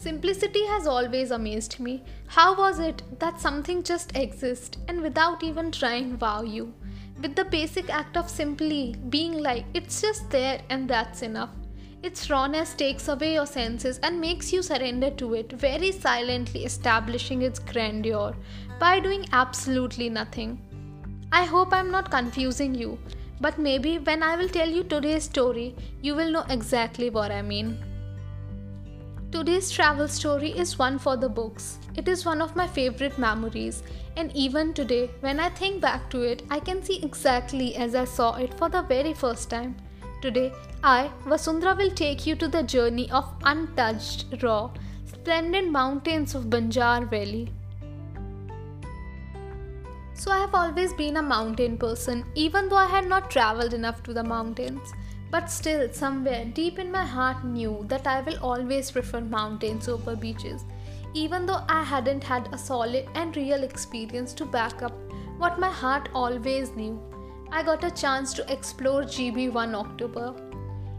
Simplicity has always amazed me. How was it that something just exists and without even trying wow you? With the basic act of simply being like it's just there and that's enough. Its rawness takes away your senses and makes you surrender to it, very silently establishing its grandeur by doing absolutely nothing. I hope I'm not confusing you, but maybe when I will tell you today's story, you will know exactly what I mean. Today's travel story is one for the books. It is one of my favorite memories, and even today, when I think back to it, I can see exactly as I saw it for the very first time. Today, I, Vasundhara, will take you to the journey of untouched, raw, splendid mountains of Banjar Valley. So, I have always been a mountain person, even though I had not traveled enough to the mountains. But still, somewhere deep in my heart, knew that I will always prefer mountains over beaches, even though I hadn't had a solid and real experience to back up what my heart always knew. I got a chance to explore Jibhi one October.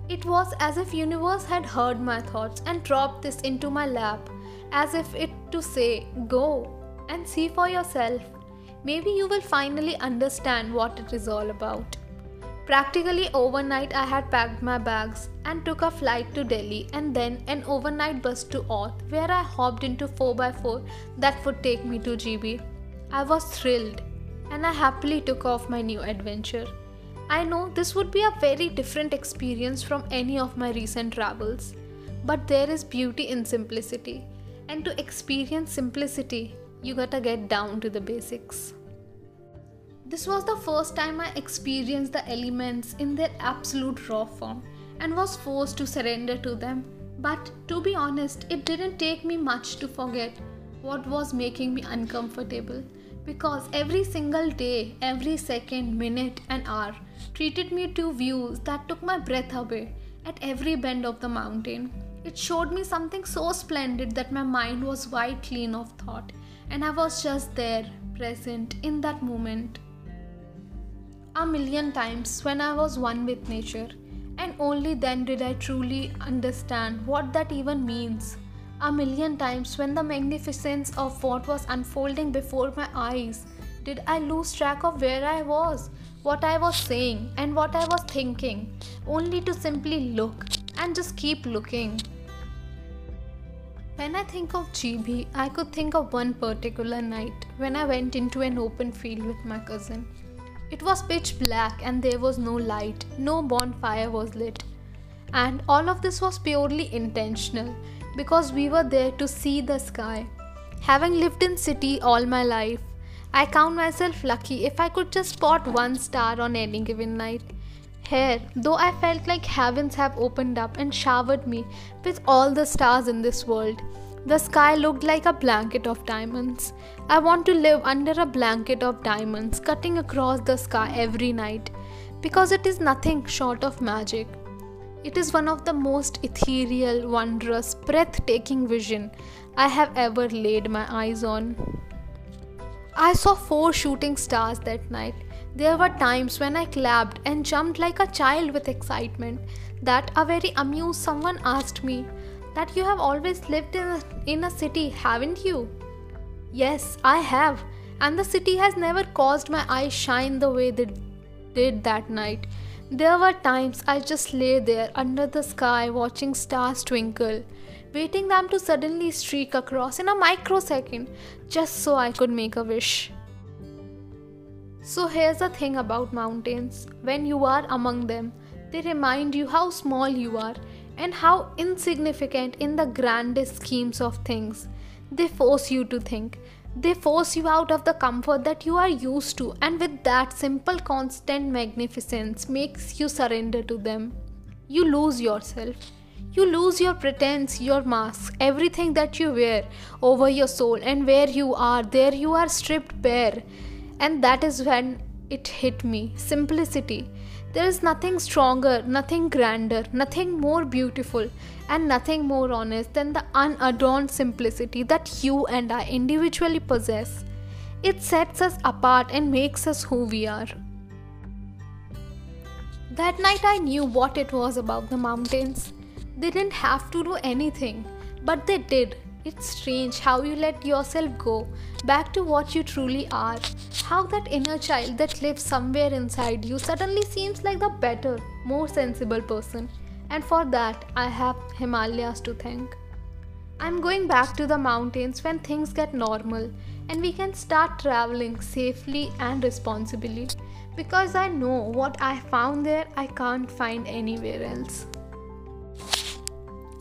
It was as if universe had heard my thoughts and dropped this into my lap, as if it to say, "Go and see for yourself. Maybe you will finally understand what it is all about." Practically overnight, I had packed my bags and took a flight to Delhi and then an overnight bus to Aut, where I hopped into 4x4 that would take me to Jibhi. I was thrilled and I happily took off my new adventure. I know this would be a very different experience from any of my recent travels, but there is beauty in simplicity, and to experience simplicity, you gotta get down to the basics. This was the first time I experienced the elements in their absolute raw form and was forced to surrender to them. But to be honest, it didn't take me much to forget what was making me uncomfortable because every single day, every second, minute, and hour treated me to views that took my breath away at every bend of the mountain. It showed me something so splendid that my mind was wide clean of thought, and I was just there, present in that moment a million times when I was one with nature, and only then did I truly understand what that even means. A million times when the magnificence of what was unfolding before my eyes did I lose track of where I was, what I was saying, and what I was thinking, only to simply look and just keep looking. When I think of Jibhi, I could think of one particular night when I went into an open field with my cousin. It was pitch black and there was no light, no bonfire was lit. And all of this was purely intentional because we were there to see the sky. Having lived in city all my life, I count myself lucky if I could just spot one star on any given night. Here, though I felt like heavens have opened up and showered me with all the stars in this world, the sky looked like a blanket of diamonds. I want to live under a blanket of diamonds cutting across the sky every night because it is nothing short of magic. It is one of the most ethereal, wondrous, breathtaking vision I have ever laid my eyes on. I saw four shooting stars that night. There were times when I clapped and jumped like a child with excitement that a very amused someone asked me, that you have always lived in a, in a city, haven't you? Yes, I have. And the city has never caused my eyes shine the way they did that night. There were times I just lay there under the sky watching stars twinkle, waiting them to suddenly streak across in a microsecond just so I could make a wish. So here's the thing about mountains when you are among them, they remind you how small you are and how insignificant in the grandest schemes of things. They force you to think. They force you out of the comfort that you are used to, and with that simple, constant magnificence makes you surrender to them. You lose yourself. You lose your pretense, your mask, everything that you wear over your soul, and where you are, there you are stripped bare. And that is when it hit me simplicity. There is nothing stronger, nothing grander, nothing more beautiful, and nothing more honest than the unadorned simplicity that you and I individually possess. It sets us apart and makes us who we are. That night I knew what it was about the mountains. They didn't have to do anything. But they did. It's strange how you let yourself go back to what you truly are. How that inner child that lives somewhere inside you suddenly seems like the better, more sensible person. And for that, I have Himalayas to thank. I'm going back to the mountains when things get normal and we can start traveling safely and responsibly because I know what I found there I can't find anywhere else.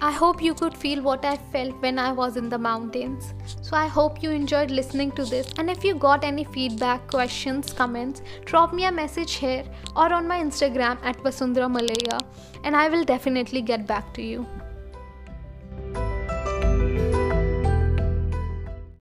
I hope you could feel what I felt when I was in the mountains. So I hope you enjoyed listening to this. And if you got any feedback, questions, comments, drop me a message here or on my Instagram at Vasundhara Malaya and I will definitely get back to you.